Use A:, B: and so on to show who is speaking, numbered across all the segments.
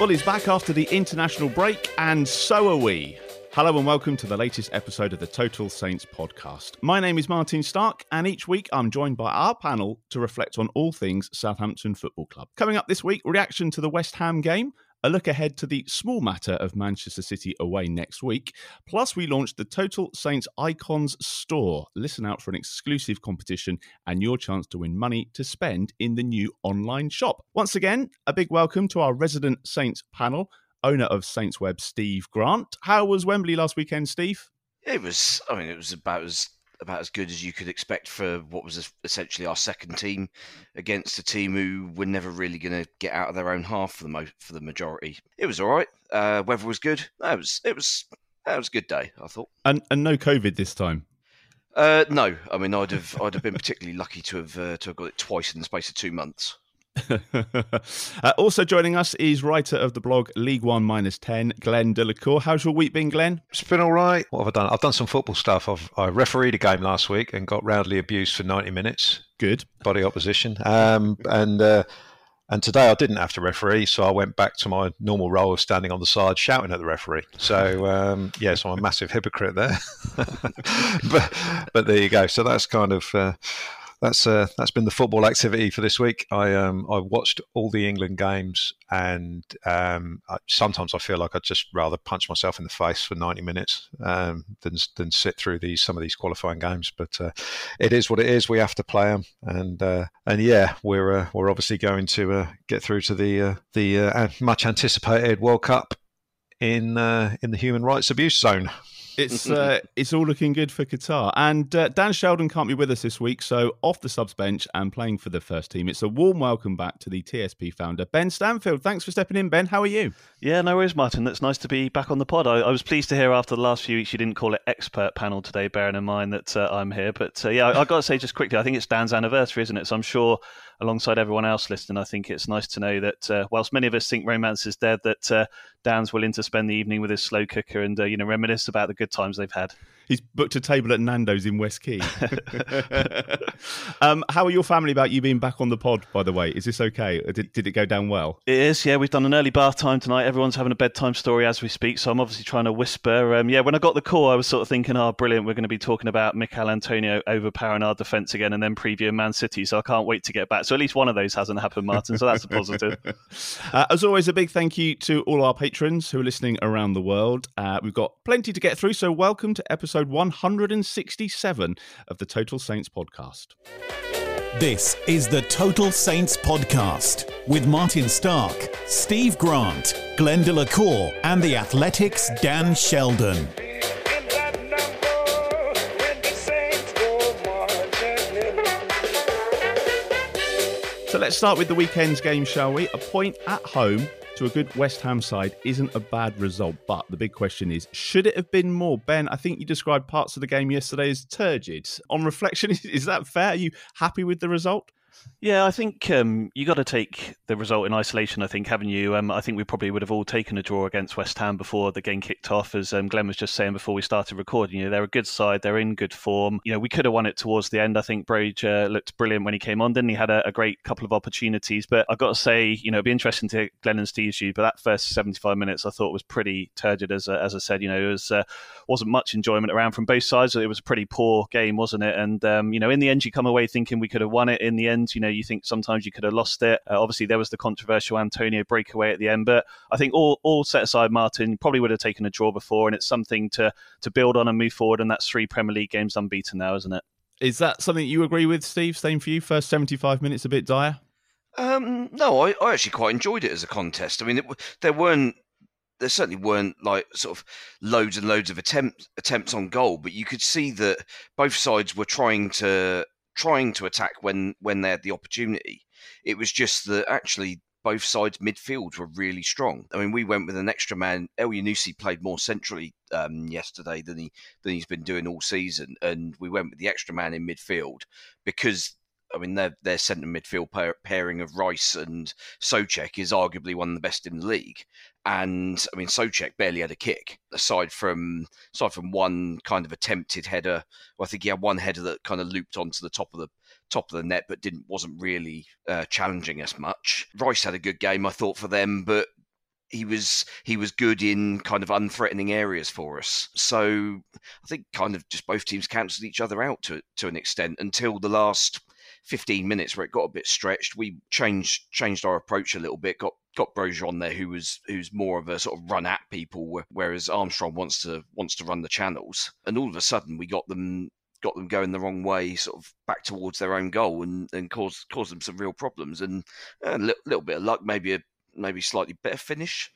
A: Football is back after the international break, and so are we. Hello and welcome to the latest episode of the Total Saints podcast. My name is Martin Stark, and each week I'm joined by our panel to reflect on all things Southampton Football Club. Coming up this week, reaction to the West Ham game, a look ahead to the small matter of Manchester City away next week. Plus, we launched the Total Saints Icons store. Listen out for an exclusive competition and your chance to win money to spend in the new online shop. Once again, a big welcome to our resident Saints panel, owner of Saints Web, Steve Grant. How was Wembley last weekend, Steve?
B: It was, I mean, it was about as about as good as you could expect for what was essentially our second team against a team who were never really going to get out of their own half for the mo- for the majority. It was all right. Uh, weather was good. It was it was it was a good day. I thought.
A: And and no COVID this time.
B: Uh, no, I mean I'd have I'd have been particularly lucky to have uh, to have got it twice in the space of two months.
A: uh, also joining us is writer of the blog League One Minus Ten, Glenn Delacour. How's your week been, Glenn?
C: It's been all right. What have I done? I've done some football stuff. I've I refereed a game last week and got roundly abused for ninety minutes.
A: Good
C: body opposition. Um, and uh, and today I didn't have to referee, so I went back to my normal role of standing on the side shouting at the referee. So um, yes, yeah, so I'm a massive hypocrite there. but but there you go. So that's kind of. Uh, that's uh, that's been the football activity for this week. I um I watched all the England games, and um, I, sometimes I feel like I'd just rather punch myself in the face for ninety minutes um, than than sit through these some of these qualifying games. But uh, it is what it is. We have to play them, and uh, and yeah, we're uh, we're obviously going to uh, get through to the uh, the much anticipated World Cup in in the human rights abuse zone
A: it's uh, it's all looking good for Qatar. And uh, Dan Sheldon can't be with us this week, so off the subs bench and playing for the first team. It's a warm welcome back to the TSP founder, Ben Stanfield. Thanks for stepping in, Ben. How are you?
D: Yeah, no worries, Martin. It's nice to be back on the pod. I, I was pleased to hear after the last few weeks you didn't call it expert panel today, bearing in mind that uh, I'm here. But uh, yeah, I, I've got to say just quickly, I think it's Dan's anniversary, isn't it? So I'm sure alongside everyone else listening, I think it's nice to know that uh, whilst many of us think romance is dead, that uh, Dan's willing to spend the evening with his slow cooker and uh, you know reminisce about the good times they've had.
A: He's booked a table at Nando's in West Quay. um, how are your family about you being back on the pod? By the way, is this okay? Did, did it go down well?
D: It is. Yeah, we've done an early bath time tonight. Everyone's having a bedtime story as we speak, so I'm obviously trying to whisper. Um, yeah, when I got the call, I was sort of thinking, "Oh, brilliant! We're going to be talking about Michail Antonio overpowering our defence again, and then previewing Man City." So I can't wait to get back. So at least one of those hasn't happened, Martin. So that's a positive.
A: uh, as always, a big thank you to all our patrons who are listening around the world. Uh, we've got plenty to get through, so welcome to episode 100. 167 of the Total Saints podcast.
E: This is the Total Saints podcast with Martin Stark, Steve Grant, Glenn Delacour, and the Athletic's Dan Sheldon.
A: So let's start with the weekend's game, shall we? A point at home
F: to a good West Ham side isn't a bad result, but the big question is should it have been more? Ben, I think you described parts of the game yesterday as turgid. On reflection, is that fair? Are you happy with the result?
D: Yeah, I think um, you got to take the result in isolation. I think, haven't you? Um, I think we probably would have all taken a draw against West Ham before the game kicked off. As um, Glenn was just saying before we started recording, you know they're a good side. They're in good form. You know we could have won it towards the end. I think Broja uh, looked brilliant when he came on. Didn't he? Had a, a, great couple of opportunities. But I've got to say, you know, it'd be interesting to Glenn and Steve's view. But that first 75 minutes, I thought was pretty turgid. As as I said, you know, it was uh, wasn't much enjoyment around from both sides. It was a pretty poor game, wasn't it? And um, you know, in the end, you come away thinking we could have won it. In the end, you know, you think sometimes sometimes you could have lost it. Uh, obviously, there was the controversial Antonio breakaway at the end, but I think all, all set aside, Martin probably would have taken a draw before, and it's something to to build on and move forward. And that's three Premier League games unbeaten now, isn't it?
F: Is that something you agree with, Steve? Same for you. First seventy-five minutes a bit dire.
B: Um, no, I, I actually quite enjoyed it as a contest. I mean, it, there weren't there certainly weren't like sort of loads and loads of attempts attempts on goal, but you could see that both sides were trying to trying to attack when when they had the opportunity. It was just that actually both sides midfield were really strong. I mean, we went with an extra man. Elyounoussi played more centrally um, yesterday than he than he's been doing all season, and we went with the extra man in midfield because. I mean, their their centre midfield pair, pairing of Rice and Souček is arguably one of the best in the league. And I mean, Souček barely had a kick aside from aside from one kind of attempted header. Well, I think he had one header that kind of looped onto the top of the top of the net, but didn't wasn't really uh, challenging us much. Rice had a good game, I thought, for them, but he was he was good in kind of unthreatening areas for us. So I think kind of just both teams cancelled each other out to to an extent until the last 15 minutes where it got a bit stretched. We changed changed our approach a little bit. Got got Broja on there who was who's more of a sort of run at people, whereas Armstrong wants to wants to run the channels. And all of a sudden we got them got them going the wrong way, sort of back towards their own goal, and, and caused caused them some real problems. And a little, little bit of luck, maybe a maybe slightly better finish,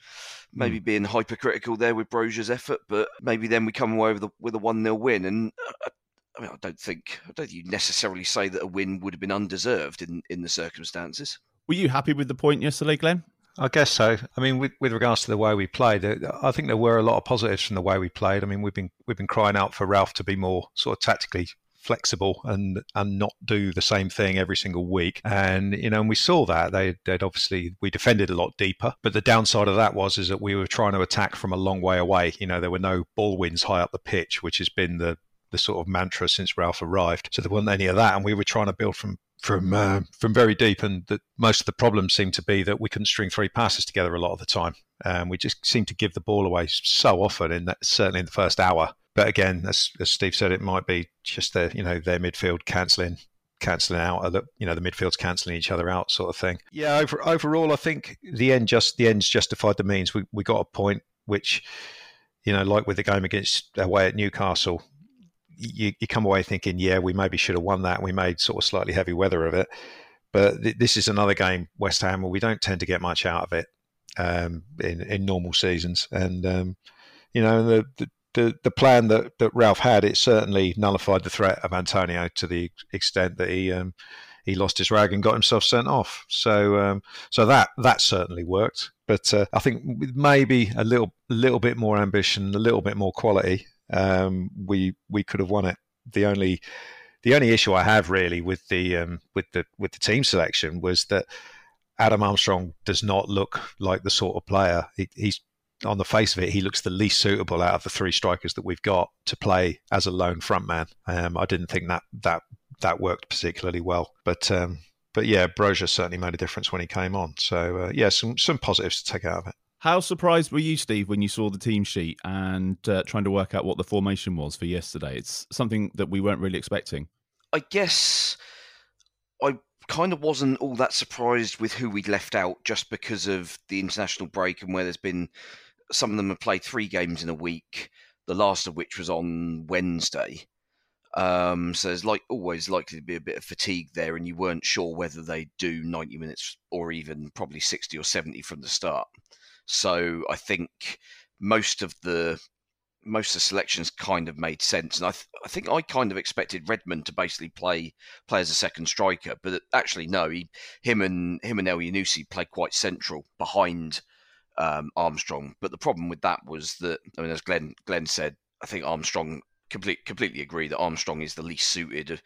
B: maybe mm. being hypercritical there with Broja's effort, but maybe then we come away with a with a one 0 win. And uh, I mean, I don't think I don't think you necessarily say that a win would have been undeserved in in the circumstances.
F: Were you happy with the point yesterday, Glenn?
C: I guess so. I mean, with, with regards to the way we played, uh, I think there were a lot of positives from the way we played. I mean, we've been we've been crying out for Ralph to be more sort of tactically flexible and and not do the same thing every single week. And you know, and we saw that they they'd obviously we defended a lot deeper. But the downside of that was is that we were trying to attack from a long way away. You know, there were no ball wins high up the pitch, which has been the the sort of mantra since Ralph arrived. So there wasn't any of that, and we were trying to build from from uh, from very deep, and that most of the problems seemed to be that we couldn't string three passes together a lot of the time. Um, we just seemed to give the ball away so often, in that certainly in the first hour. But again, as, as Steve said, it might be just their you know their midfield cancelling cancelling out, the, you know, the midfield's cancelling each other out, sort of thing. Yeah, over, overall, I think the end just the ends justified the means. We we got a point which, you know, like with the game against away at Newcastle, you, you come away thinking, yeah, we maybe should have won that. We made sort of slightly heavy weather of it. But th- this is another game, West Ham, where we don't tend to get much out of it um, in, in normal seasons. And, um, you know, the, the, the, plan that, that Ralph had, it certainly nullified the threat of Antonio to the extent that he um, he lost his rag and got himself sent off. So um, so that that certainly worked. But uh, I think maybe a little little bit more ambition, a little bit more quality, um, we we could have won it. The only the only issue I have really with the um, with the with the team selection was that Adam Armstrong does not look like the sort of player he, he's on the face of it, he looks the least suitable out of the three strikers that we've got to play as a lone frontman. Um, I didn't think that that that worked particularly well, but um, but yeah, Broja certainly made a difference when he came on. So uh, yeah, some some positives to take out of it.
F: How surprised were you, Steve, when you saw the team sheet and uh, trying to work out what the formation was for yesterday? It's something that we weren't really expecting.
B: I guess I kind of wasn't all that surprised with who we'd left out just because of the international break and where there's been some of them have played three games in a week, the last of which was on Wednesday. Um, so there's like always likely to be a bit of fatigue there, and you weren't sure whether they do 90 minutes or even probably 60 or 70 from the start. So I think most of the most of the selections kind of made sense, and I, th- I think I kind of expected Redmond to basically play play as a second striker, but actually no, he him and him and El Elyounoussi played quite central behind um, Armstrong. But the problem with that was that, I mean, as Glenn Glenn said, I think Armstrong complete, completely agree that Armstrong is the least suited of,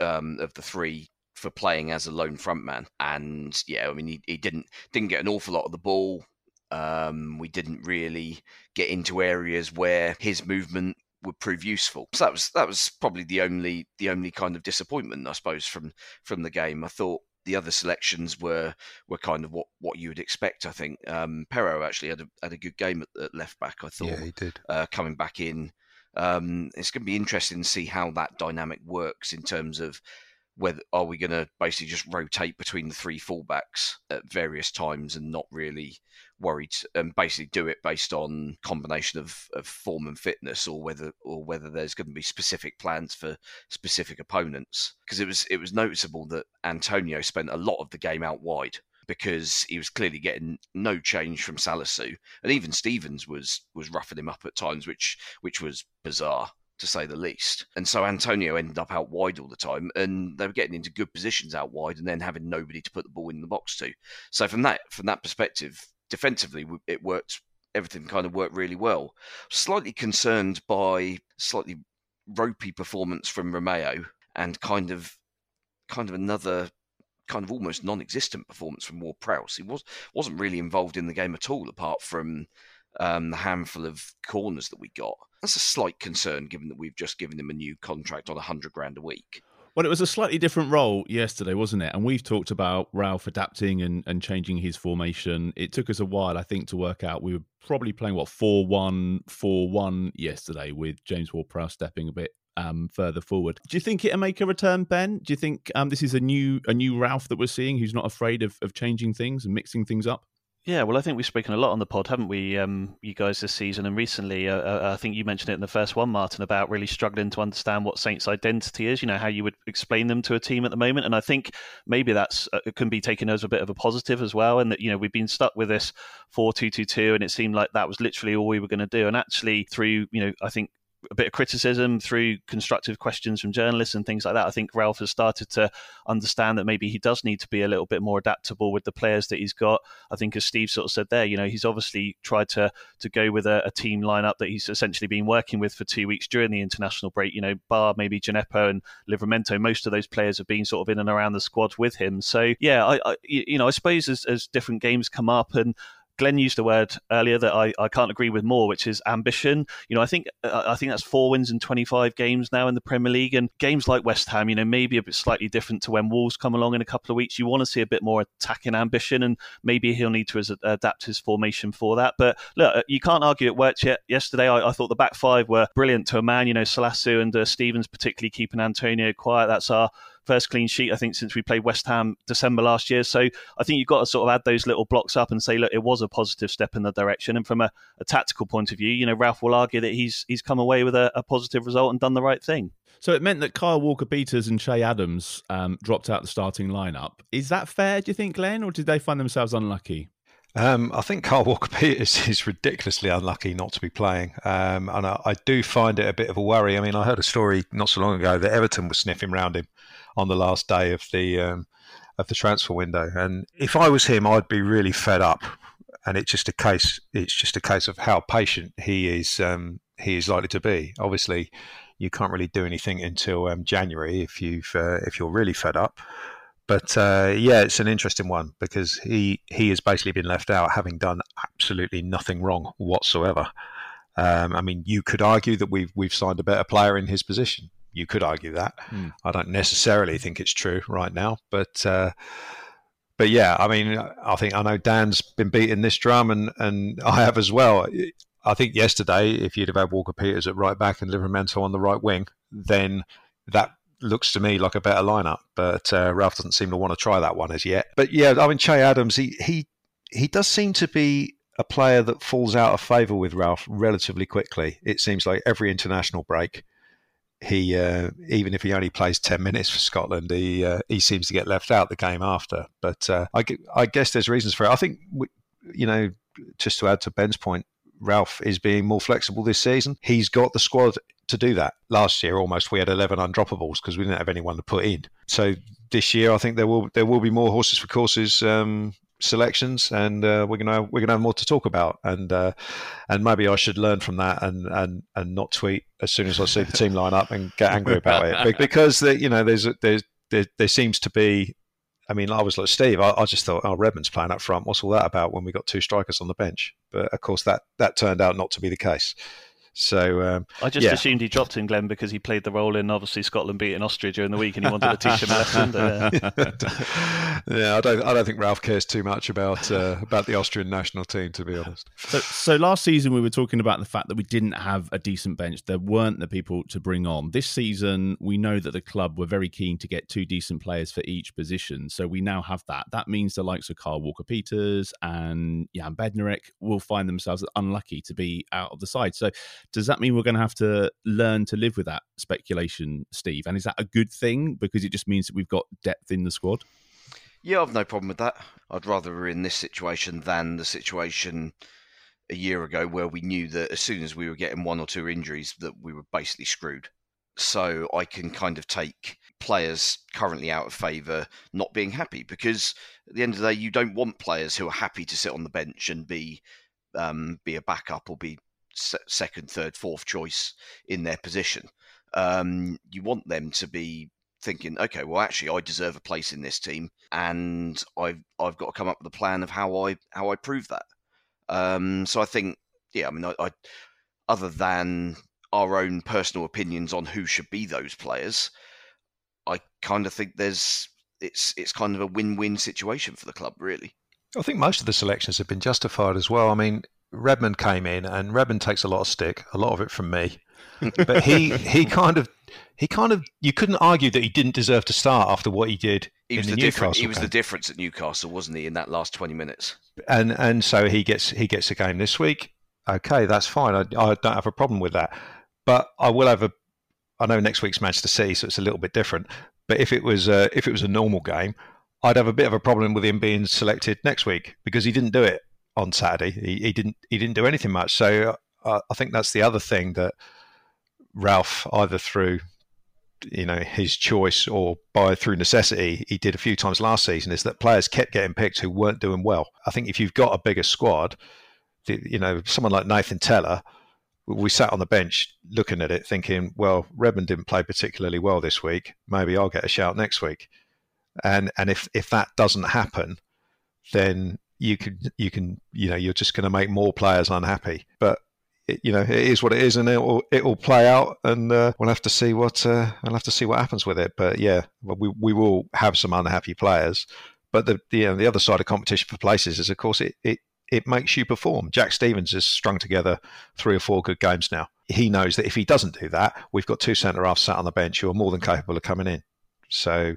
B: um, of the three for playing as a lone frontman. And yeah, I mean, he, he didn't didn't get an awful lot of the ball. Um, we didn't really get into areas where his movement would prove useful. So that was that was probably the only the only kind of disappointment, I suppose, from from the game. I thought the other selections were were kind of what, what you would expect. I think um, Perraud actually had a had a good game at, at left back. I thought.
C: Yeah, he did.
B: Uh, coming back in, um, it's going to be interesting to see how that dynamic works in terms of whether are we going to basically just rotate between the three fullbacks at various times and not really worried and basically do it based on combination of, of form and fitness or whether or whether there's going to be specific plans for specific opponents because it was it was noticeable that Antonio spent a lot of the game out wide because he was clearly getting no change from Salisu and even Stephens was was roughing him up at times which which was bizarre to say the least. And so Antonio ended up out wide all the time, and they were getting into good positions out wide, and then having nobody to put the ball in the box to. So from that from that perspective, defensively, it worked. Everything kind of worked really well. Slightly concerned by slightly ropey performance from Romeo, and kind of kind of another kind of almost non-existent performance from Ward Prowse. He was wasn't really involved in the game at all, apart from um, the handful of corners that we got. That's a slight concern, given that we've just given him a new contract on hundred grand a week.
F: Well, it was a slightly different role yesterday, wasn't it? And we've talked about Ralph adapting and, and changing his formation. It took us a while, I think, to work out. We were probably playing, what, 4 1 4 1 yesterday with James Ward Prowse stepping a bit um, further forward. Do you think it'll make a return, Ben? Do you think um, this is a new a new Ralph that we're seeing who's not afraid of, of changing things and mixing things up?
D: Yeah, well, I think we've spoken a lot on the pod, haven't we, um, you guys, this season and recently? Uh, uh, I think you mentioned it in the first one, Martin, about really struggling to understand what Saints' identity is. You know how you would explain them to a team at the moment, and I think maybe that's uh, can be taken as a bit of a positive as well. And that you know we've been stuck with this four two two two, and it seemed like that was literally all we were going to do. And actually, through you know, I think a bit of criticism through constructive questions from journalists and things like that. I think Ralph has started to understand that maybe he does need to be a little bit more adaptable with the players that he's got. I think, as Steve sort of said there, you know, he's obviously tried to to go with a, a team lineup that he's essentially been working with for two weeks during the international break. You know, bar maybe Djenepo and Livramento, most of those players have been sort of in and around the squad with him. So yeah, I, I you know, I suppose as, as different games come up and Glenn used a word earlier that I, I can't agree with more, which is ambition. You know, I think uh, I think that's four wins in 25 games now in the Premier League, and games like West Ham, you know, maybe a bit slightly different to when Wolves come along in a couple of weeks. You want to see a bit more attacking ambition, and maybe he'll need to adapt his formation for that. But look, you can't argue it worked yet. Yesterday, I, I thought the back five were brilliant to a man. You know, Salisu and uh, Stephens particularly keeping Antonio quiet. That's our first clean sheet, I think, since we played West Ham December last year. So I think you've got to sort of add those little blocks up and say, look, it was a positive step in the direction. And from a, a tactical point of view, you know, Ralph will argue that he's he's come away with a, a positive result and done the right thing.
F: So it meant that Kyle Walker Peters and Che Adams um, dropped out the starting lineup. Is that fair, do you think, Glenn, or did they find themselves unlucky?
C: Um, I think Kyle Walker Peters is ridiculously unlucky not to be playing, um, and I, I, do find it a bit of a worry. I mean, I heard a story not so long ago that Everton was sniffing around him on the last day of the um, of the transfer window, and if I was him, I'd be really fed up. And it's just a case. It's just a case of how patient he is. Um, he is likely to be. Obviously, you can't really do anything until um, January if you've uh, if you're really fed up. But uh, yeah, it's an interesting one because he he has basically been left out, having done absolutely nothing wrong whatsoever. Um, I mean, you could argue that we've we've signed a better player in his position. You could argue that. Mm. I don't necessarily think it's true right now, but uh, but yeah, I mean, I think I know Dan's been beating this drum, and and I have as well. I think yesterday, if you'd have had Walker Peters at right back and Livramento on the right wing, then that looks to me like a better lineup, but uh, Ralph doesn't seem to want to try that one as yet. But yeah, I mean, Che Adams, he he he does seem to be a player that falls out of favour with Ralph relatively quickly. It seems like every international break, he uh, even if he only plays ten minutes for Scotland, he uh, he seems to get left out the game after. But uh, I I guess there's reasons for it. I think you know just to add to Ben's point, Ralph is being more flexible this season. He's got the squad to do that. Last year, almost we had 11 undroppables because we didn't have anyone to put in. So this year, I think there will there will be more horses for courses um, selections, and uh, we're gonna we're gonna have more to talk about, and uh, and maybe I should learn from that and and and not tweet as soon as I see the team line up and get angry about it because the, you know there's there's there, there seems to be. I mean, I was like Steve. I, I just thought, oh, Redmond's playing up front. What's all that about? When we got two strikers on the bench, but of course that that turned out not to be the case. So um,
D: I just
C: yeah.
D: assumed he dropped him, Glenn, because he played the role in obviously Scotland beating Austria during the week, and he wanted to teach him a lesson. But,
C: uh... yeah, I don't. I don't think Ralph cares too much about uh, about the Austrian national team, to be honest.
A: So, so last season we were talking about the fact that we didn't have a decent bench. There weren't the people to bring on. This season, we know that the club were very keen to get two decent players for each position. So we now have that. That means the likes of Kyle Walker Peters and Jan Bednarek will find themselves unlucky to be out of the side. So does that mean we're going to have to learn to live with that speculation, Steve? And is that a good thing because it just means that we've got depth in the squad?
B: Yeah, I've no problem with that. I'd rather we're in this situation than the situation a year ago where we knew that as soon as we were getting one or two injuries that we were basically screwed. So I can kind of take players currently out of favour not being happy because at the end of the day you don't want players who are happy to sit on the bench and be um, be a backup or be second, third, fourth choice in their position. Um, you want them to be thinking, okay, well, actually, I deserve a place in this team, and I've I've got to come up with a plan of how I how I prove that. Um, so I think, yeah, I mean, I, I other than our own personal opinions on who should be those players, I kind of think there's it's it's kind of a win-win situation for the club, really.
C: I think most of the selections have been justified as well. I mean, Redmond came in, and Redmond takes a lot of stick, a lot of it from me. but he he kind of he kind of you couldn't argue that he didn't deserve to start after what he did
B: he was
C: in
B: the,
C: the Newcastle.
B: He was
C: game.
B: the difference at Newcastle, wasn't he, in that last twenty minutes?
C: And and so he gets he gets a game this week. Okay, that's fine. I, I don't have a problem with that. But I will have a. I know next week's Manchester City, so it's a little bit different. But if it was uh, if it was a normal game, I'd have a bit of a problem with him being selected next week because he didn't do it on Saturday. He, he didn't he didn't do anything much. So uh, I think that's the other thing that Ralph either through you know his choice or by through necessity he did a few times last season is that players kept getting picked who weren't doing well. I think if you've got a bigger squad, you know someone like Nathan Tella. We sat on the bench looking at it, thinking, "Well, Redmond didn't play particularly well this week. Maybe I'll get a shout next week." And and if if that doesn't happen, then you can you can you know you're just going to make more players unhappy. But it, you know it is what it is, and it will it will play out, and uh, we'll have to see what uh, we'll have to see what happens with it. But yeah, we we will have some unhappy players. But the the, you know, the other side of competition for places is, of course, it, it it makes you perform. Jack Stephens has strung together three or four good games now. He knows that if he doesn't do that, we've got two centre halves sat on the bench who are more than capable of coming in. So,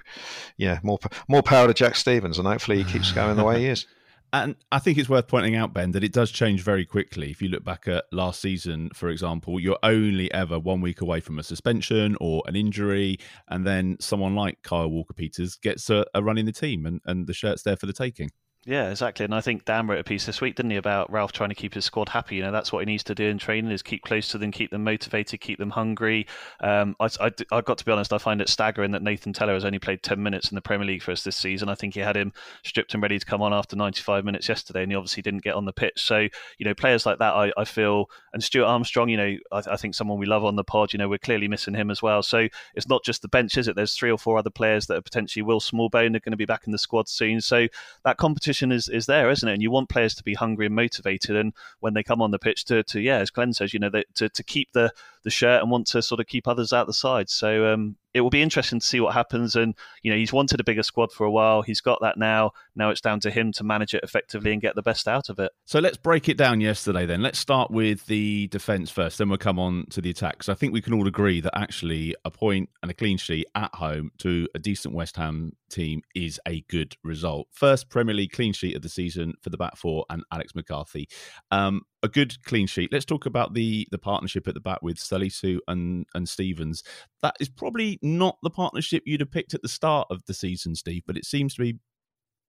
C: yeah, more more power to Jack Stephens, and hopefully he keeps going the way he is.
A: And I think it's worth pointing out, Ben, that it does change very quickly. If you look back at last season, for example, you're only ever one week away from a suspension or an injury, and then someone like Kyle Walker Peters gets a, a run in the team, and, and the shirt's there for the taking.
D: Yeah, exactly. And I think Dan wrote a piece this week, didn't he, about Ralph trying to keep his squad happy. You know, that's what he needs to do in training is keep close to them, keep them motivated, keep them hungry. Um, I, I, I got to be honest, I find it staggering that Nathan Tella has only played 10 minutes in the Premier League for us this season. I think he had him stripped and ready to come on after 95 minutes yesterday, and he obviously didn't get on the pitch. So, you know, players like that, I, I feel, and Stuart Armstrong, you know, I, I think someone we love on the pod, you know, we're clearly missing him as well. So it's not just the bench, is it? There's three or four other players that are potentially Will Smallbone are going to be back in the squad soon. So that competition is, is there, isn't it? And you want players to be hungry and motivated, and when they come on the pitch, to, to yeah, as Glenn says, you know, they, to to keep the the shirt and want to sort of keep others out the side. So um, it will be interesting to see what happens. And you know, he's wanted a bigger squad for a while. He's got that now. Now it's down to him to manage it effectively and get the best out of it.
A: So let's break it down yesterday then. Let's start with the defence first, then we'll come on to the attack. So I think we can all agree that actually a point and a clean sheet at home to a decent West Ham team is a good result. First Premier League clean sheet of the season for the back four and Alex McCarthy. Um, a good clean sheet. Let's talk about the the partnership at the back with Salisu and and Stephens. That is probably not the partnership you'd have picked at the start of the season, Steve, but it seems to be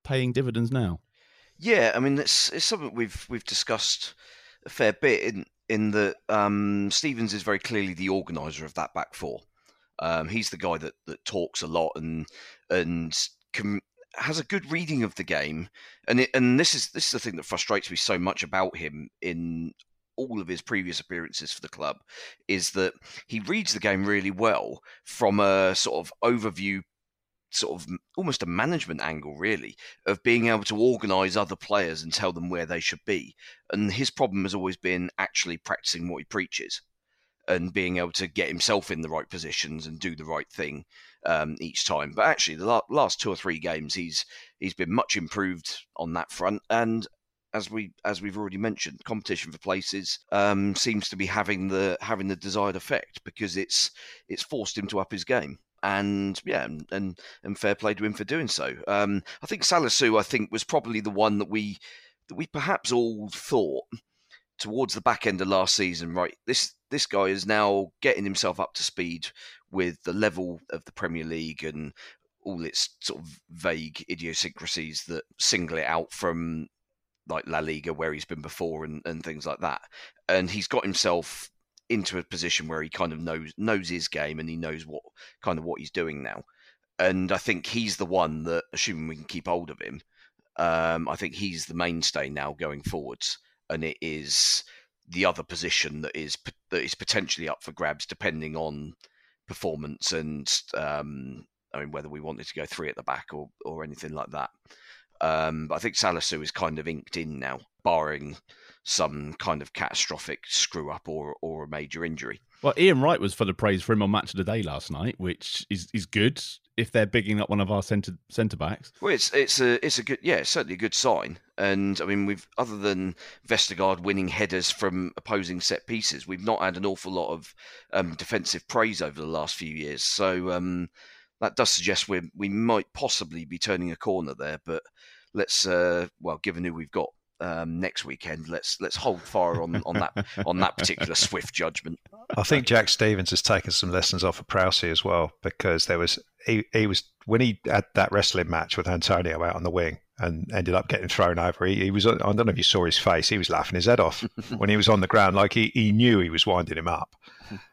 A: paying dividends now.
B: Yeah, I mean it's it's something we've we've discussed a fair bit in in that um, Stephens is very clearly the organizer of that back four. Um, he's the guy that that talks a lot and and can has a good reading of the game, and it, and this is this is the thing that frustrates me so much about him in all of his previous appearances for the club, is that he reads the game really well from a sort of overview sort of almost a management angle, really, of being able to organise other players and tell them where they should be. And his problem has always been actually practicing what he preaches and being able to get himself in the right positions and do the right thing um, each time. But actually, the last two or three games, he's he's been much improved on that front. And as we as we've already mentioned, competition for places um, seems to be having the having the desired effect because it's it's forced him to up his game and yeah, and and fair play to him for doing so. Um, I think Salisu, I think, was probably the one that we that we perhaps all thought towards the back end of last season. Right, this this guy is now getting himself up to speed with the level of the Premier League and all its sort of vague idiosyncrasies that single it out from like La Liga where he's been before and, and things like that. And he's got himself into a position where he kind of knows knows his game and he knows what kind of what he's doing now. And I think he's the one that, assuming we can keep hold of him, um, I think he's the mainstay now going forwards. And it is the other position that is that is potentially up for grabs, depending on performance and um, I mean whether we wanted to go three at the back or or anything like that. Um, but I think Salisu is kind of inked in now, barring some kind of catastrophic screw up or or a major injury.
A: Well, Ian Wright was full of praise for him on Match of the Day last night, which is, is good if they're bigging up one of our centre centre backs.
B: Well, it's it's a it's a good yeah, certainly a good sign. And I mean, we've other than Vestergaard winning headers from opposing set pieces, we've not had an awful lot of um, defensive praise over the last few years. So um, that does suggest we we might possibly be turning a corner there. But let's uh, well, given who we've got um, next weekend. Let's let's hold fire on, on that on that particular swift judgment.
C: I think Jack Stephens has taken some lessons off of Prowsey as well because there was he, he was when he had that wrestling match with Antonio out on the wing and ended up getting thrown over. He, he, was I don't know if you saw his face. He was laughing his head off when he was on the ground, like he, he knew he was winding him up.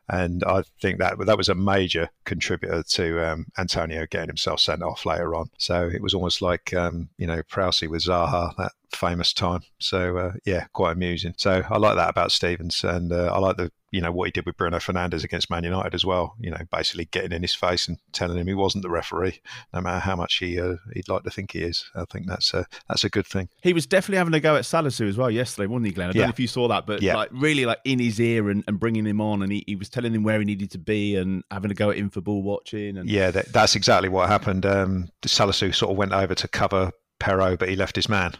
C: And I think that that was a major contributor to um, Antonio getting himself sent off later on. So it was almost like um, you know Prowsey with Zaha that famous time. So uh, yeah, quite amusing. So I like that about Stephens, and uh, I like the you know what he did with Bruno Fernandes against Man United as well. You know, basically getting in his face and telling him he wasn't the referee, no matter how much he uh, he'd like to think he is. I think that's a that's a good thing.
A: He was definitely having a go at Salisu as well yesterday, wasn't he, Glenn? I don't yeah. know if you saw that, but yeah. like really like in his ear and, and bringing him on, and he, he was telling him where he needed to be and having a go at him for ball watching. And
C: yeah, that, that's exactly what happened. Um, Salisu sort of went over to cover Perraud, but he left his man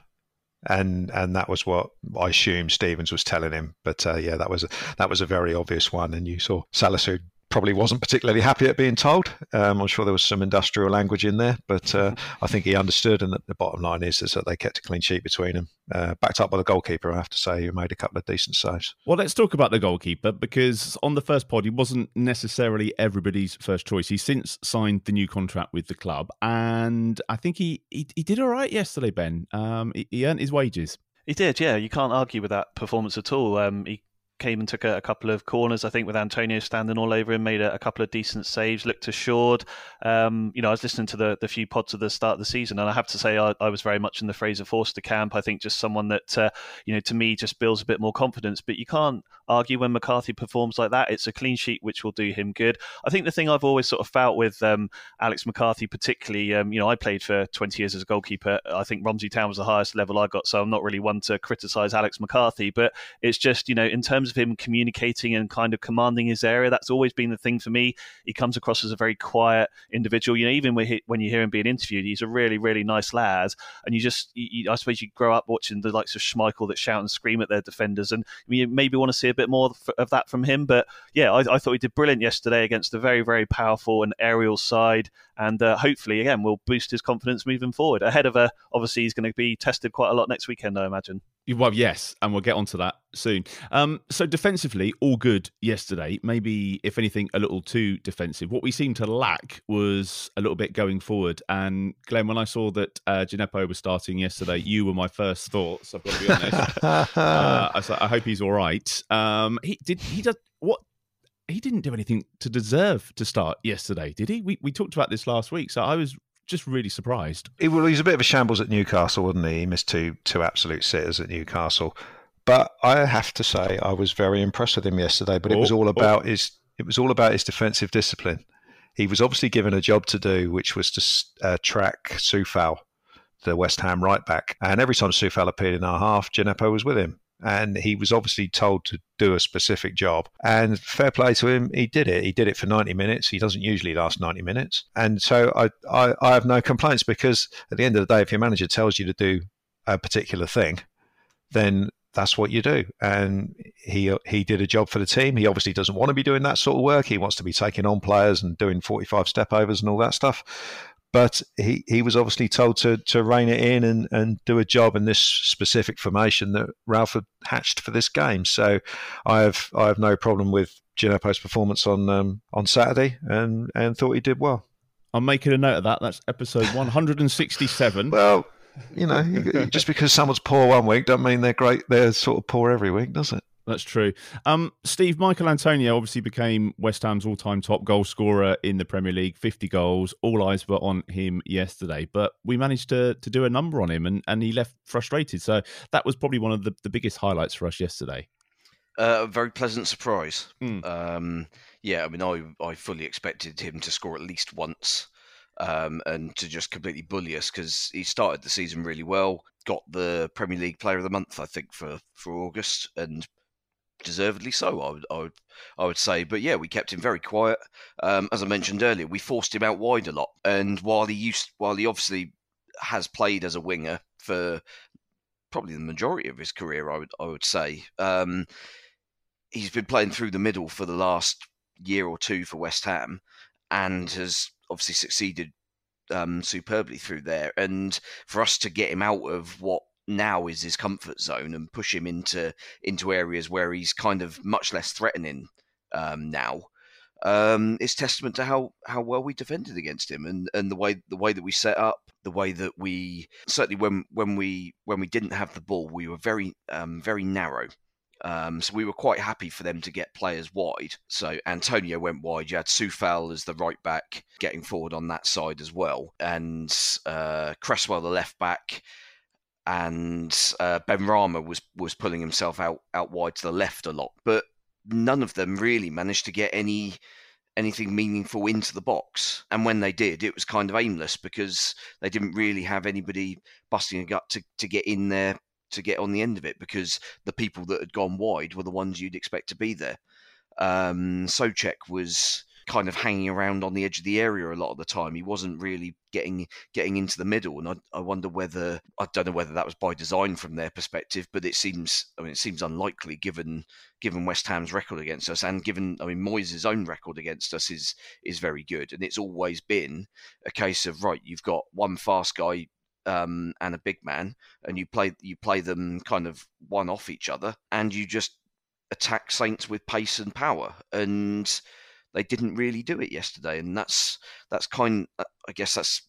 C: and and that was what I assume Stephens was telling him. But uh, yeah, that was a, that was a very obvious one, and you saw Salisu probably wasn't particularly happy at being told. Um, I'm sure there was some industrial language in there, but uh, I think he understood. And the bottom line is, is that they kept a clean sheet between them, uh, backed up by the goalkeeper. I have to say, who made a couple of decent saves.
A: Well, let's talk about the goalkeeper because on the first pod, he wasn't necessarily everybody's first choice. He's since signed the new contract with the club, and I think he he, he did all right yesterday. Ben, um, he, he earned his wages.
D: He did, yeah. You can't argue with that performance at all. Um, he came and took a, a, couple of corners. I think with Antonio standing all over him, made a, a couple of decent saves. Looked assured. Um, you know, I was listening to the the few pods at the start of the season, and I have to say I, I was very much in the Fraser Forster camp. I think just someone that uh, you know to me just builds a bit more confidence. But you can't argue when McCarthy performs like that. It's a clean sheet which will do him good. I think the thing I've always sort of felt with um, Alex McCarthy, particularly, um, you know, I played for 20 years as a goalkeeper. I think Romsey Town was the highest level I got, so I'm not really one to criticise Alex McCarthy. But it's just you know in terms of him communicating and kind of commanding his area, that's always been the thing for me. He comes across as a very quiet individual. You know, even when you hear him being interviewed, he's a really really nice lad, and you just you, I suppose you grow up watching the likes of Schmeichel that shout and scream at their defenders, and you maybe want to see a bit more of that from him. But yeah, I, I, thought he did brilliant yesterday against a very, very powerful and aerial side, and uh, hopefully, again, will boost his confidence moving forward. Ahead of a, obviously, he's going to be tested quite a lot next weekend, I imagine.
A: Well, yes, and we'll get onto that soon. Um, so defensively, all good yesterday. Maybe, if anything, a little too defensive. What we seemed to lack was a little bit going forward. And Glenn, when I saw that uh, Djenepo was starting yesterday, you were my first thoughts. I've got to be honest. uh, I, I, hope he's all right. Um, he did. He does what? He didn't do anything to deserve to start yesterday, did he? We we talked about this last week, so I was just really surprised.
C: He, well, he's a bit of a shambles at Newcastle, wasn't he? He missed two two absolute sitters at Newcastle. But I have to say, I was very impressed with him yesterday. But it was
A: Oh,
C: all
A: oh.
C: about his it was all about his defensive discipline. He was obviously given a job to do, which was to uh, track Coufal, the West Ham right back. And every time Coufal appeared in our half, Djenepo was with him. And he was obviously told to do a specific job. And fair play to him, he did it. He did it for 90 minutes. He doesn't usually last 90 minutes. And so I, I, I have no complaints because at the end of the day, if your manager tells you to do a particular thing, then that's what you do. And he he did a job for the team. He obviously doesn't want to be doing that sort of work. He wants to be taking on players and doing 45 step overs and all that stuff. But he, he was obviously told to, to rein it in and, and do a job in this specific formation that Ralph had hatched for this game. So I have I have no problem with Djenepo's performance on um, on Saturday and, and thought he did well.
A: I'm making a note of that. That's episode 167.
C: Well, you know, just because someone's poor one week doesn't mean they're great. They're sort of poor every week, does it?
A: That's true. Um, Steve, Michail Antonio obviously became West Ham's all time top goal scorer in the Premier League, 50 goals. All eyes were on him yesterday, but we managed to to do a number on him and, and he left frustrated. So that was probably one of the, the biggest highlights for us yesterday.
B: Uh, a very pleasant surprise.
A: Mm.
B: Um, yeah, I mean, I I fully expected him to score at least once, um, and to just completely bully us because he started the season really well. Got the Premier League Player of the Month, I think, for for August, and deservedly so. I would I would I would say, but yeah, we kept him very quiet. Um, as I mentioned earlier, we forced him out wide a lot, and while he used while he obviously has played as a winger for probably the majority of his career, I would I would say. Um, he's been playing through the middle for the last year or two for West Ham, and has obviously succeeded um, superbly through there. And for us to get him out of what now is his comfort zone and push him into into areas where he's kind of much less threatening um, now. Um, testament to how, how well we defended against him and, and the way the way that we set up, the way that we certainly when when we when we didn't have the ball, we were very um, very narrow. Um, so we were quite happy for them to get players wide. So Antonio went wide. You had Coufal as the right back, getting forward on that side as well, and uh, Cresswell the left back, and uh, Benrahma was was pulling himself out out wide to the left a lot. But none of them really managed to get any anything meaningful into the box. And when they did, it was kind of aimless because they didn't really have anybody busting a gut to, to get in there to get on the end of it because the people that had gone wide were the ones you'd expect to be there. Um, Souček was kind of hanging around on the edge of the area a lot of the time. He wasn't really getting getting into the middle, and I, I wonder whether I don't know whether that was by design from their perspective, but it seems I mean it seems unlikely given given West Ham's record against us and given I mean Moyes' own record against us is is very good, and it's always been a case of right you've got one fast guy um, and a big man, and you play you play them kind of one off each other, and you just attack Saints with pace and power, and they didn't really do it yesterday, and that's that's kind. I guess that's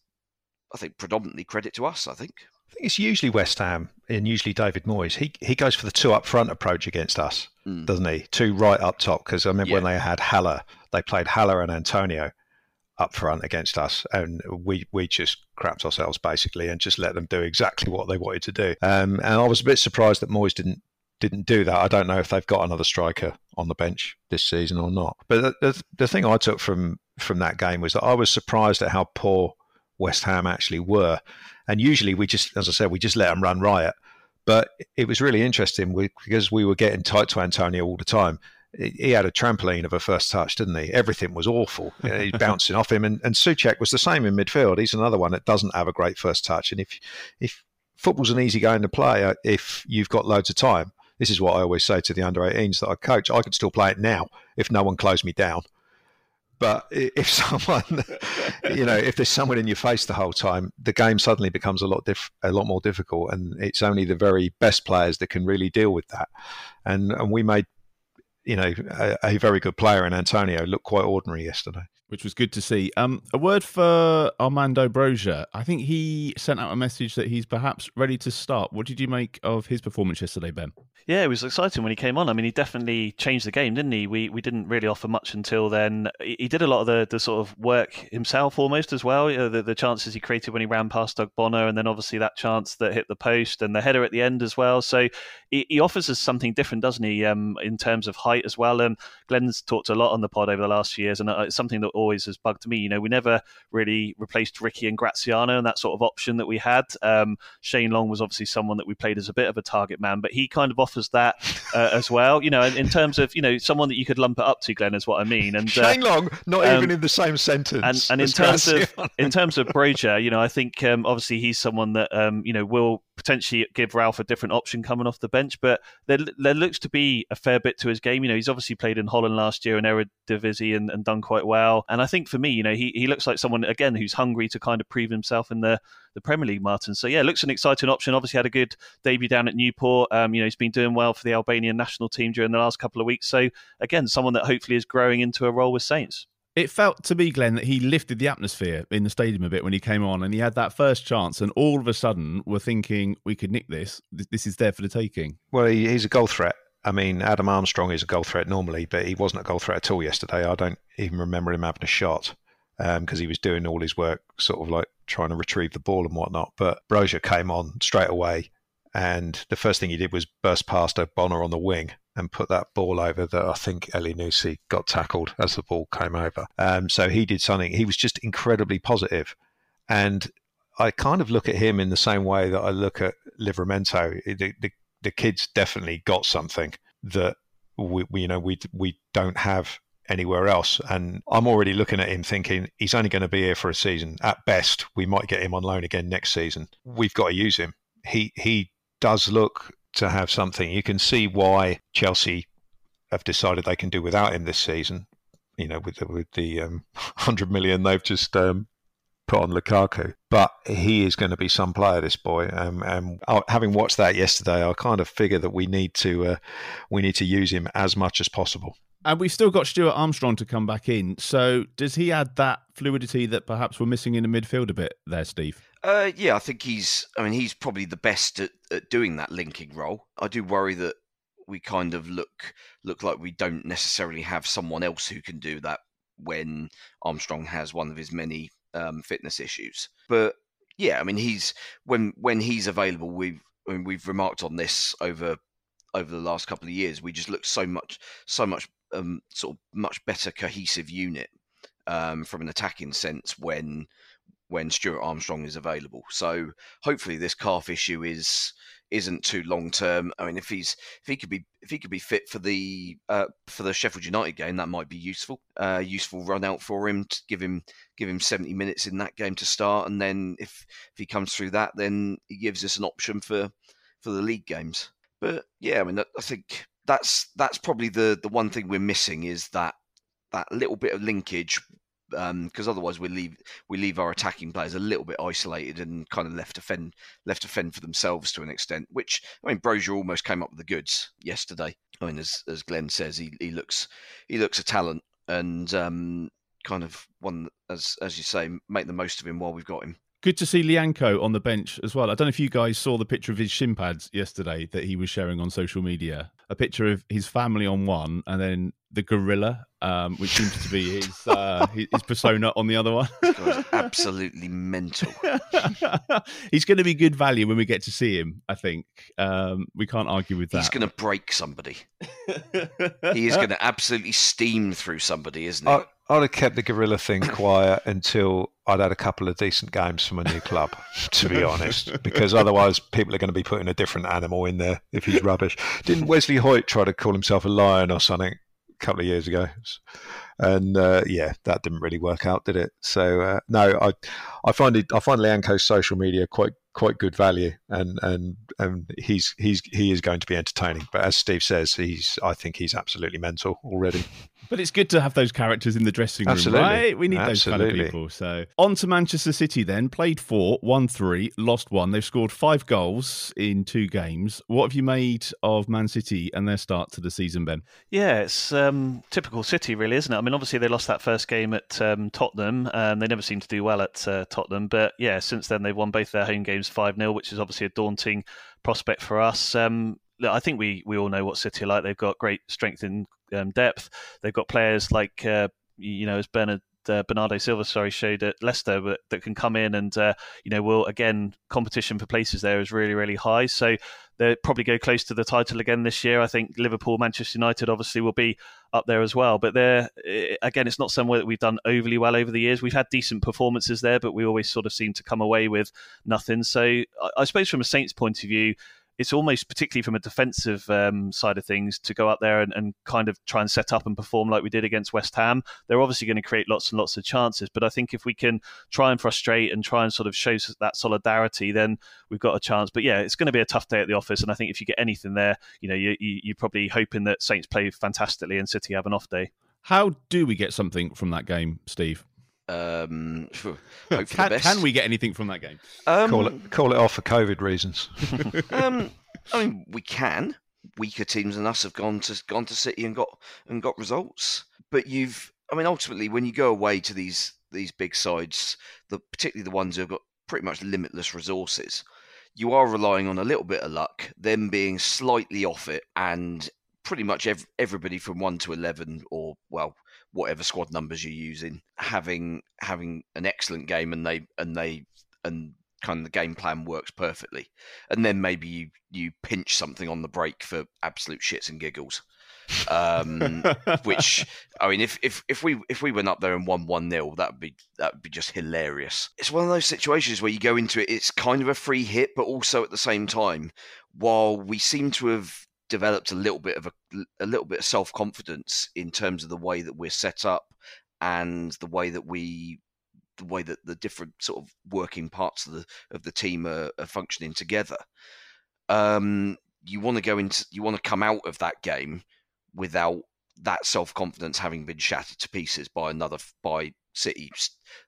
B: I think predominantly credit to us. I think.
C: I think it's usually West Ham and usually David Moyes. He he goes for the two up front approach against us,
B: Mm.
C: doesn't he? Two right up top. Because I remember when they had Haller, they played Haller and Antonio up front against us, and we we just crapped ourselves basically and just let them do exactly what they wanted to do. Um, and I was a bit surprised that Moyes didn't didn't do that. I don't know if they've got another striker on the bench this season or not. But the, the, the thing I took from from that game was that I was surprised at how poor West Ham actually were. And usually we just, as I said, we just let them run riot. But it was really interesting we, because we were getting tight to Antonio all the time. He he had a trampoline of a first touch, didn't he? Everything was awful. He's bouncing off him, and, and Souček was the same in midfield. He's another one that doesn't have a great first touch. And if if football's an easy game to play, uh, if you've got loads of time, this is what I always say to the under 18s that I coach. I could still play it now if no one closed me down. But if someone, you know, if there's someone in your face the whole time, the game suddenly becomes a lot diff- a lot more difficult, and it's only the very best players that can really deal with that. And and we made, you know, a, a very good player in Antonio look quite ordinary yesterday.
A: Which was good to see. Um, a word for Armando Broja. I think he sent out a message that he's perhaps ready to start. What did you make of his performance yesterday, Ben?
D: Yeah, it was exciting when he came on. I mean, he definitely changed the game, didn't he? We we didn't really offer much until then. He did a lot of the, the sort of work himself almost as well. You know, the, the chances he created when he ran past Ogbonna, and then obviously that chance that hit the post and the header at the end as well. So he, he offers us something different, doesn't he, um, in terms of height as well. And Glenn's talked a lot on the pod over the last few years, and uh, it's something that always has bugged me. You know, we never really replaced Ricky and Graziano and that sort of option that we had. Um, Shane Long was obviously someone that we played as a bit of a target man, but he kind of offers that uh, as well. You know, in, in, terms of you know someone that you could lump it up to, Glenn, is what I mean. And
C: uh, Shane Long, not um, even in the same sentence.
D: And, and in terms of in terms of Broja, you know, I think um, obviously he's someone that um, you know will potentially give Ralph a different option coming off the bench. But there, there looks to be a fair bit to his game. You know, he's obviously played in Holland last year in Eredivisie and, and done quite well. And I think for me, you know, he, he looks like someone again who's hungry to kind of prove himself in the the Premier League, Martin. So yeah, looks an exciting option. Obviously had a good debut down at Newport. Um, you know, he's been doing well for the Albanian national team during the last couple of weeks. So again, someone that hopefully is growing into a role with Saints.
A: It felt to me, Glenn, that he lifted the atmosphere in the stadium a bit when he came on, and he had that first chance, and all of a sudden we're thinking we could nick this. This is there for the taking.
C: Well, he, he's a goal threat. I mean, Adam Armstrong is a goal threat normally, but he wasn't a goal threat at all yesterday. I don't even remember him having a shot because um, he was doing all his work, sort of like trying to retrieve the ball and whatnot. But Broja came on straight away, and the first thing he did was burst past a Bonner on the wing and put that ball over that I think Elyounoussi got tackled as the ball came over. Um, so he did something. He was just incredibly positive, and I kind of look at him in the same way that I look at Livramento. The, the, the kid's definitely got something that we, we you know we we don't have anywhere else. And I'm already looking at him thinking he's only going to be here for a season. At best, we might get him on loan again next season. We've got to use him. He he does look to have something. You can see why Chelsea have decided they can do without him this season. You know, with the, with the um, hundred million they've just um, put on Lukaku. But he is going to be some player, this boy. Um, and having watched that yesterday, I kind of figure that we need to uh, we need to use him as much as possible.
A: And we've still got Stuart Armstrong to come back in. So does he add that fluidity that perhaps we're missing in the midfield a bit there, Steve?
B: Uh, yeah, I think he's. I mean, he's probably the best at, at doing that linking role. I do worry that we kind of look look like we don't necessarily have someone else who can do that when Armstrong has one of his many um, fitness issues. But yeah, I mean, he's when when he's available, we've I mean, we've remarked on this over over the last couple of years. We just look so much so much um, sort of much better cohesive unit um, from an attacking sense when when Stuart Armstrong is available. So hopefully this calf issue is isn't too long term. I mean, if he's if he could be if he could be fit for the uh, for the Sheffield United game, that might be useful. Uh, useful run out for him to give him give him seventy minutes in that game to start, and then if if he comes through that, then he gives us an option for for the league games. But yeah, I mean, I think that's that's probably the the one thing we're missing is that that little bit of linkage because um, otherwise we leave we leave our attacking players a little bit isolated and kind of left to fend left to fend for themselves to an extent. Which I mean, Broja almost came up with the goods yesterday. I mean, as as Glenn says, he, he looks he looks a talent and um, kind of one as as you say, make the most of him while we've got him.
A: Good to see Lyanco on the bench as well. I don't know if you guys saw the picture of his shin pads yesterday that he was sharing on social media. A picture of his family on one, and then the gorilla, um, which seems to be his uh, his persona on the other one.
B: absolutely mental.
A: He's going to be good value when we get to see him. I think um, we can't argue with that.
B: He's going to break somebody. he is going to absolutely steam through somebody, isn't he?
C: I, I'd have kept the gorilla thing quiet until I'd had a couple of decent games from a new club, to be honest, because otherwise people are going to be putting a different animal in there if he's rubbish. Didn't Wesley Hoedt try to call himself a lion or something? Couple of years ago, and uh, yeah, that didn't really work out, did it? So uh, no, I I find it I find Lyanco's social media quite quite good value, and and and he's he's he is going to be entertaining. But as Steve says, he's I think he's absolutely mental already.
A: But it's good to have those characters in the dressing room,
C: Absolutely.
A: right? We need those kind of people. So on to Manchester City then. Played four, won three, lost one. They've scored five goals in two games. What have you made of Man City and their start to the season, Ben?
D: Yeah, it's um, typical City, really, isn't it? I mean, obviously they lost that first game at um, Tottenham, and they never seem to do well at uh, Tottenham. But yeah, since then they've won both their home games five 0 which is obviously a daunting prospect for us. Um, I think we we all know what City are like. They've got great strength in um, depth. They've got players like uh, you know as Bernard. Uh, Bernardo Silva, sorry, showed at Leicester, but that can come in and uh, you know will again competition for places there is really really high. So they'll probably go close to the title again this year. I think Liverpool, Manchester United, obviously will be up there as well. But they're eh, again, it's not somewhere that we've done overly well over the years. We've had decent performances there, but we always sort of seem to come away with nothing. So I, I suppose from a Saints point of view, it's almost particularly from a defensive um, side of things to go out there and, and kind of try and set up and perform like we did against West Ham. They're obviously going to create lots and lots of chances, but I think if we can try and frustrate and try and sort of show that solidarity, then we've got a chance. But yeah, it's going to be a tough day at the office, and I think if you get anything there, you know, you, you, you're probably hoping that Saints play fantastically and City have an off day.
A: How do we get something from that game, Steve?
B: Um, hope for
A: Can,
B: the best.
A: can we get anything from that game?
B: Um,
C: call it call it off for COVID reasons.
B: um, I mean, we can. Weaker teams than us have gone to gone to City and got and got results. But you've, I mean, ultimately, when you go away to these these big sides, the particularly the ones who've got pretty much limitless resources, you are relying on a little bit of luck, them being slightly off it, and pretty much ev- everybody from one to eleven, or well, whatever squad numbers you're using, having having an excellent game, and they and they and kind of the game plan works perfectly, and then maybe you you pinch something on the break for absolute shits and giggles. um, which I mean, if, if if we if we went up there and won one 0 that would be that would be just hilarious. It's one of those situations where you go into it, it's kind of a free hit, but also at the same time, while we seem to have developed a little bit of a, a little bit of self confidence in terms of the way that we're set up and the way that we the way that the different sort of working parts of the of the team are, are functioning together. Um, you want to go into you want to come out of that game without that self confidence having been shattered to pieces by another by City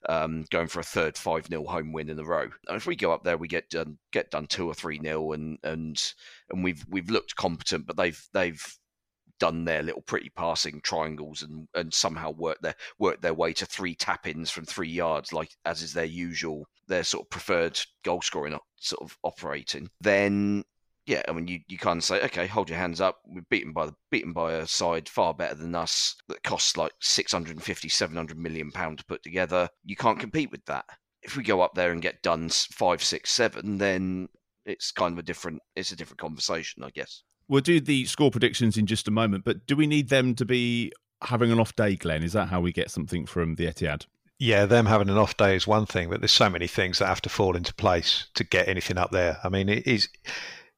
B: um, going for a third five 0 home win in a row. And if we go up there, we get done get done two or three 0 and and and we've we've looked competent, but they've they've done their little pretty passing triangles and and somehow worked their worked their way to three tap ins from three yards, like as is their usual their sort of preferred goal scoring sort of operating. Then yeah, I mean, you, you kind of say, okay, hold your hands up. We're beaten by the beaten by a side far better than us that costs like 650, 700 million pound to put together. You can't compete with that. If we go up there and get done five, six, seven, then it's kind of a different. It's a different conversation, I guess.
A: We'll do the score predictions in just a moment, but do we need them to be having an off day, Glenn? Is that how we get something from the Etihad?
C: Yeah, them having an off day is one thing, but there's so many things that have to fall into place to get anything up there. I mean, it is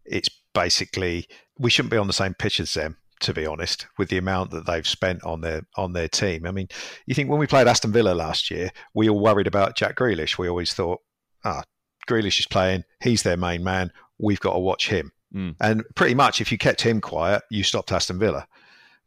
C: it's basically we shouldn't be on the same pitch as them to be honest with the amount that they've spent on their on their team. I mean you think when we played aston villa last year we all worried about jack Grealish. we always thought ah Grealish is playing. He's their main man. We've got to watch him.
A: Mm.
C: and pretty much if you kept him quiet you stopped aston villa.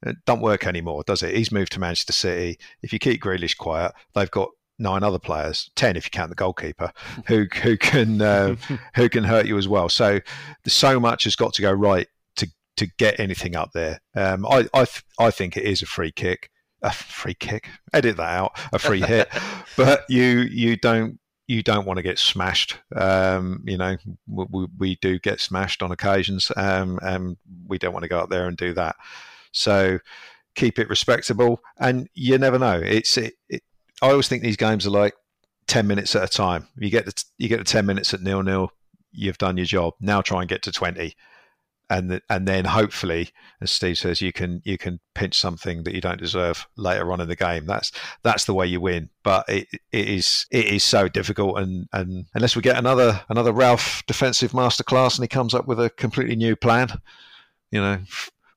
C: It don't work anymore does it? He's moved to manchester city. If you keep Grealish quiet they've got nine other players, ten if you count the goalkeeper, who who can uh, who can hurt you as well. So so much has got to go right to to get anything up there. Um, I I, th- I think it is a free kick, a free kick. Edit that out, a free hit. but you you don't you don't want to get smashed. Um, you know, we, we, do get smashed on occasions, um, and we don't want to go out there and do that. So keep it respectable, and you never know. It's it, it I always think these games are like ten minutes at a time. You get the you get the ten minutes at nil nil. You've done your job. Now try and get to twenty, and the, and then hopefully, as Steve says, you can you can pinch something that you don't deserve later on in the game. That's that's the way you win. But it, it is it is so difficult, and, and unless we get another another Ralph defensive masterclass, and he comes up with a completely new plan, you know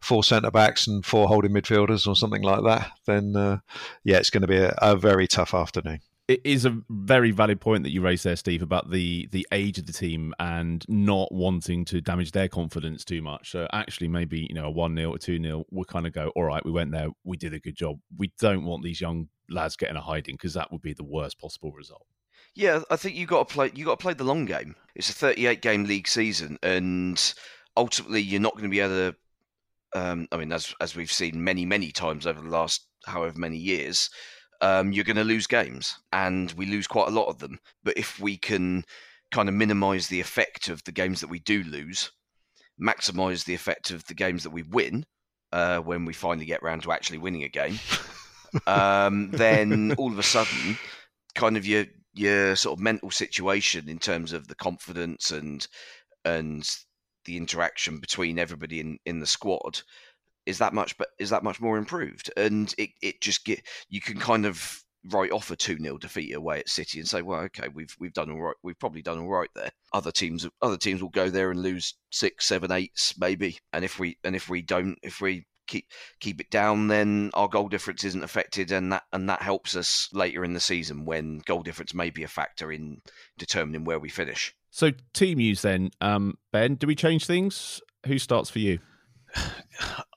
C: four centre backs and four holding midfielders or something like that, then uh, yeah, it's going to be a, a, very tough afternoon.
A: it is a very valid point that you raised there, Steve, about the the age of the team and not wanting to damage their confidence too much. So actually, maybe you know a one 0 or two 0 we'll kind of go, all right, we went there, we did a good job. We don't want these young lads getting a hiding because that would be the worst possible result.
B: Yeah, I think you got to play. You got to play the long game. It's a 38 game league season, and ultimately, you're not going to be able to. Um, I mean, as as we've seen many many times over the last however many years, um, you're going to lose games, and we lose quite a lot of them. But if we can kind of minimise the effect of the games that we do lose, maximise the effect of the games that we win uh, when we finally get round to actually winning a game, um, then all of a sudden, kind of your your sort of mental situation in terms of the confidence and and the interaction between everybody in, in the squad is that much but is that much more improved? And it, it just get you can kind of write off a 2-0 defeat away at City and say well okay we've we've done all right we've probably done all right there. Other teams other teams will go there and lose six seven eights maybe. And if we and if we don't if we keep keep it down then our goal difference isn't affected and that and that helps us later in the season when goal difference may be a factor in determining where we finish
A: so team use then um, Ben do we change things who starts for you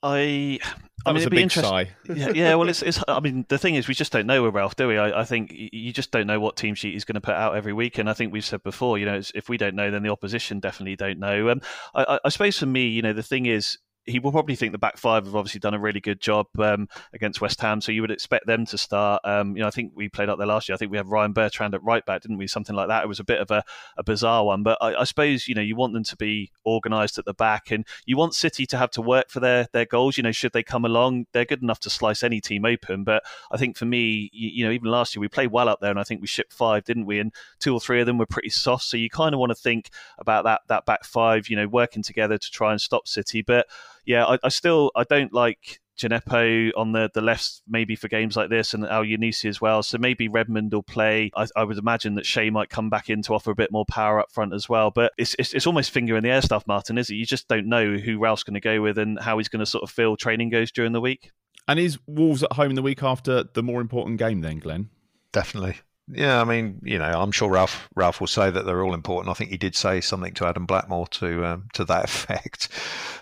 D: I.
A: That
D: I mean,
A: was a
D: it'd be
A: big
D: interesting.
A: sigh.
D: yeah, yeah, well, it's, it's. I mean, the thing is, we just don't know with Ralph, do we? I, I think you just don't know what team sheet he's going to put out every week, and I think we've said before, you know, it's, if we don't know, then the opposition definitely don't know. Um, I, I- I suppose for me, you know, the thing is, he will probably think the back five have obviously done a really good job um, against West Ham, so you would expect them to start. Um, you know, I think we played out there last year. I think we had Ryan Bertrand at right back, didn't we? Something like that. It was a bit of a, a bizarre one, but I, I suppose you know you want them to be organised at the back, and you want City to have to work for their their goals. You know, should they come along, they're good enough to slice any team open. But I think for me, you, you know, even last year we played well up there, and I think we shipped five, didn't we? And two or three of them were pretty soft. So you kind of want to think about that that back five, you know, working together to try and stop City. But yeah, I, I still I don't like Djenepo on the, the left maybe for games like this and Elyounoussi as well. So maybe Redmond will play. I, I would imagine that Che might come back in to offer a bit more power up front as well. But it's, it's, it's almost finger in the air stuff, Martin, is it? You just don't know who Ralph's going to go with and how he's going to sort of feel training goes during the week.
A: And is Wolves at home the week after the more important game then, Glenn?
C: Definitely. Yeah, I mean, you know, I'm sure Ralph Ralph will say that they're all important. I think he did say something to Adam Blackmore to um, to that effect,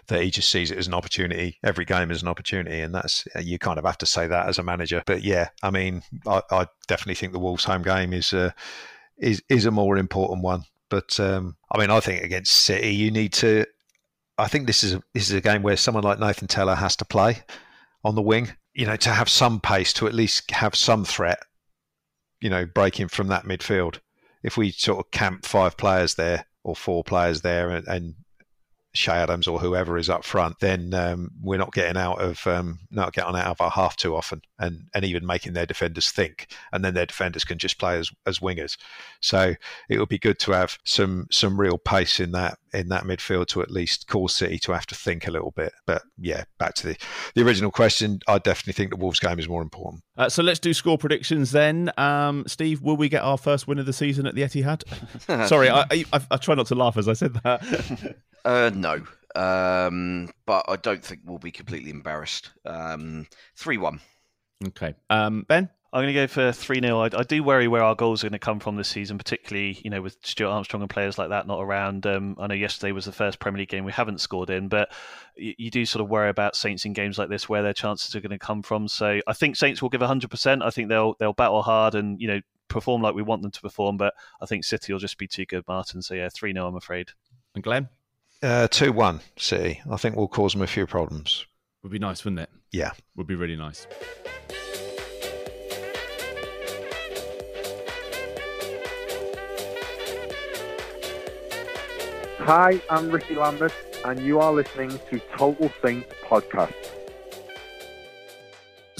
C: that he just sees it as an opportunity. Every game is an opportunity, and that's you kind of have to say that as a manager. But yeah, I mean, I, I definitely think the Wolves home game is uh, is is a more important one. But um, I mean, I think against City, you need to. I think this is a, this is a game where someone like Nathan Tella has to play on the wing. You know, to have some pace, to at least have some threat you know, breaking from that midfield. If we sort of camp five players there or four players there and, and Adams or whoever is up front, then um, we're not getting out of um, not getting out of our half too often, and and even making their defenders think, and then their defenders can just play as, as wingers. So it would be good to have some some real pace in that in that midfield to at least cause City to have to think a little bit. But yeah, back to the the original question, I definitely think the Wolves game is more important.
A: Uh, so let's do score predictions then. Um, Steve, will we get our first win of the season at the Etihad? Sorry, I, I, I try not to laugh as I said that.
B: Uh, no. Um, but I don't think we'll be completely embarrassed. Um, 3 1.
A: okay. Um, ben?
D: I'm going to go for 3 0. I, I do worry where our goals are going to come from this season, particularly you know with Stuart Armstrong and players like that not around. Um, I know yesterday was the first Premier League game we haven't scored in, but you, you do sort of worry about Saints in games like this where their chances are going to come from. So I think Saints will give 100%. I think they'll they'll battle hard and you know perform like we want them to perform, but I think City will just be too good, Martin. So yeah, 3 0, I'm afraid.
A: And Glenn?
C: Uh, two one City. I think we'll cause them a few problems.
A: Would be nice, wouldn't it?
C: Yeah.
A: Would be really nice.
G: Hi, I'm Ricky Lambert, and you are listening to Total Saints Podcast.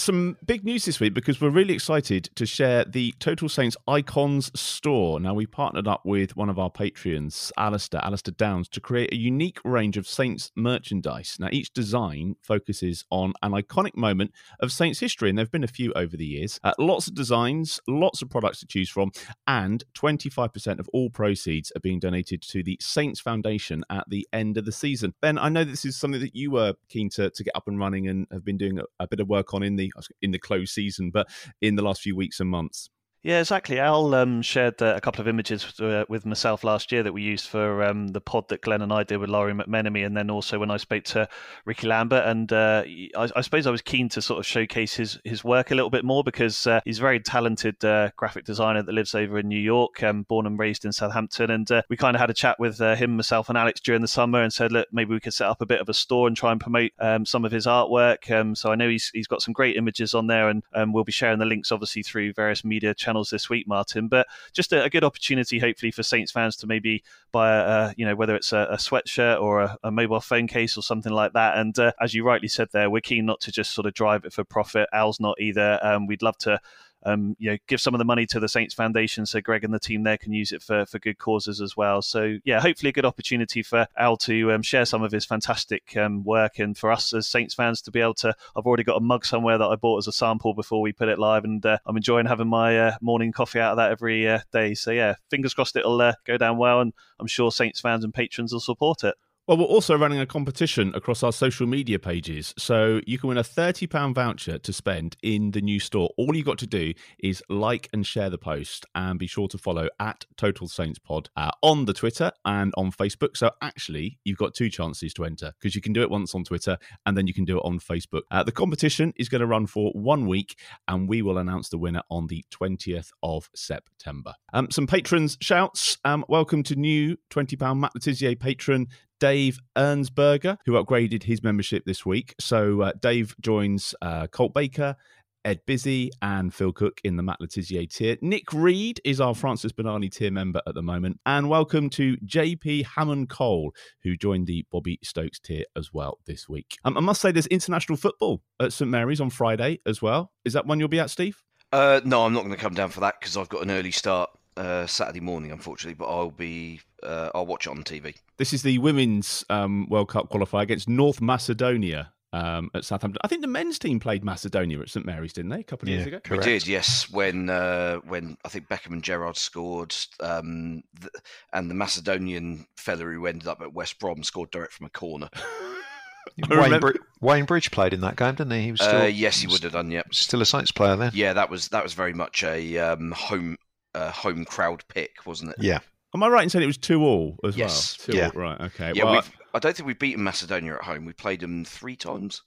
A: Some big news this week because we're really excited to share the Total Saints Icons store. Now, we partnered up with one of our Patreons, Alistair, Alistair Downs, to create a unique range of Saints merchandise. Now, each design focuses on an iconic moment of Saints history, and there have been a few over the years. Uh, lots of designs, lots of products to choose from, and 25% of all proceeds are being donated to the Saints Foundation at the end of the season. Ben, I know this is something that you were keen to, to get up and running and have been doing a, a bit of work on in the in the closed season, but in the last few weeks and months.
D: Yeah, exactly. Al um, shared uh, a couple of images uh, with myself last year that we used for um, the pod that Glenn and I did with Lawrie McMenemy, and then also when I spoke to Ricky Lambert. And uh, I, I, suppose I was keen to sort of showcase his, his work a little bit more because uh, he's a very talented uh, graphic designer that lives over in New York, um, born and raised in Southampton. And uh, we kind of had a chat with him, myself, and Alex during the summer and said, look, maybe we could set up a bit of a store and try and promote um, some of his artwork. Um, so I know he's, he's got some great images on there, and um, we'll be sharing the links obviously through various media channels this week, Martin. But just a, a good opportunity, hopefully, for Saints fans to maybe buy a, you know, whether it's a, a sweatshirt or a, a, mobile phone case or something like that. And uh, as you rightly said there, we're keen not to just sort of drive it for profit. Al's not either. Um, we'd love to um, you know, give some of the money to the Saints Foundation so Greg and the team there can use it for, for good causes as well. So, yeah, hopefully a good opportunity for Al to um, share some of his fantastic um, work and for us as Saints fans to be able to. I've already got a mug somewhere that I bought as a sample before we put it live, and uh, I'm enjoying having my uh, morning coffee out of that every uh, day. So, yeah, fingers crossed it'll uh, go down well, and I'm sure Saints fans and patrons will support it.
A: Well, we're also running a competition across our social media pages. So you can win a £30 voucher to spend in the new store. All you've got to do is like and share the post and be sure to follow at Total Saints Pod uh, on the Twitter and on Facebook. So actually, you've got two chances to enter because you can do it once on Twitter and then you can do it on Facebook. Uh, the competition is going to run for one week and we will announce the winner on the 20th of September. Um, some patrons shouts. Um, welcome to new £20 Matt Le Tissier patron Dave Ernsberger, who upgraded his membership this week. So uh, Dave joins uh, Colt Baker, Ed Busy, and Phil Cook in the Matt Le Tissier tier. Nick Reed is our Francis Benali tier member at the moment. And welcome to JP Hammond Cole, who joined the Bobby Stokes tier as well this week. Um, I must say, there's international football at St Mary's on Friday as well. Is that one you'll be at, Steve?
B: Uh, no, I'm not going to come down for that because I've got an early start uh, Saturday morning, unfortunately. But I'll be uh, I'll watch it on TV.
A: This is the women's um, World Cup qualifier against North Macedonia. Um, at Southampton, I think the men's team played Macedonia at St Mary's, didn't they? A couple of
C: yeah,
A: years ago.
C: Correct.
B: We did, yes. When uh, when I think Beckham and Gerrard scored, um, th- and the Macedonian fella who ended up at West Brom scored direct from a corner.
C: Wayne, Br- Wayne, Bridge played in that game, didn't he? He was still,
B: uh, yes, he would have done. Yep,
C: still a Saints player then.
B: Yeah, that was that was very much a um, home uh, home crowd pick, wasn't it?
C: Yeah.
A: Am I right in saying it was two all as
B: yes.
A: well?
C: Two yeah.
A: All. Right. Okay.
B: Yeah.
A: Well,
B: I don't think we've beaten Macedonia at home. We played them three times.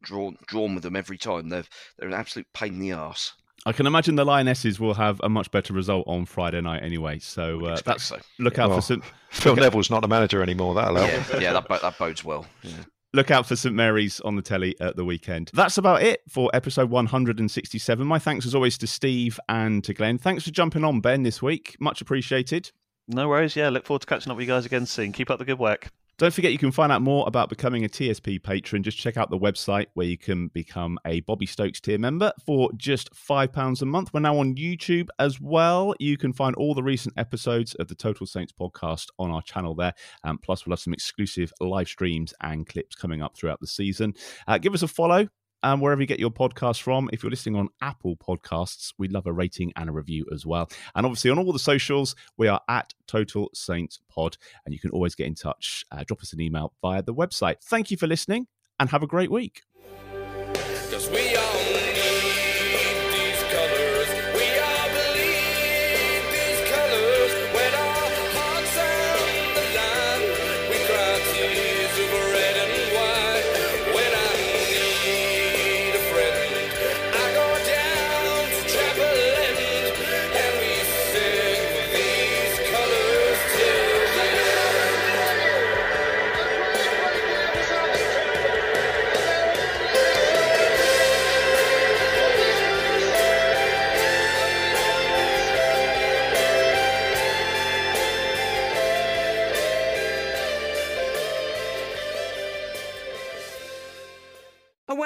B: Drawn drawn with them every time. They're they're an absolute pain in the ass.
A: I can imagine the Lionesses will have a much better result on Friday night anyway. So uh, that's
B: so.
A: look out
C: Well,
A: for St.
C: Phil Neville's not the manager anymore. That'll help.
B: Yeah, yeah, that bo- that bodes well. Yeah.
A: Look out for St Mary's on the telly at the weekend. That's about it for episode 167. My thanks as always to Steve and to Glenn. Thanks for jumping on, Ben, this week. Much appreciated.
D: No worries. Yeah, look forward to catching up with you guys again soon. Keep up the good work.
A: Don't forget you can find out more about becoming a TSP patron. Just check out the website where you can become a Bobby Stokes tier member for just £5 a month. We're now on YouTube as well. You can find all the recent episodes of the Total Saints podcast on our channel there. Um, plus, we'll have some exclusive live streams and clips coming up throughout the season. Uh, give us a follow um, wherever you get your podcast from. If you're listening on Apple Podcasts, we'd love a rating and a review as well. And obviously, on all the socials, we are at Total Saints Pod, and you can always get in touch. Uh, drop us an email via the website. Thank you for listening, and have a great week.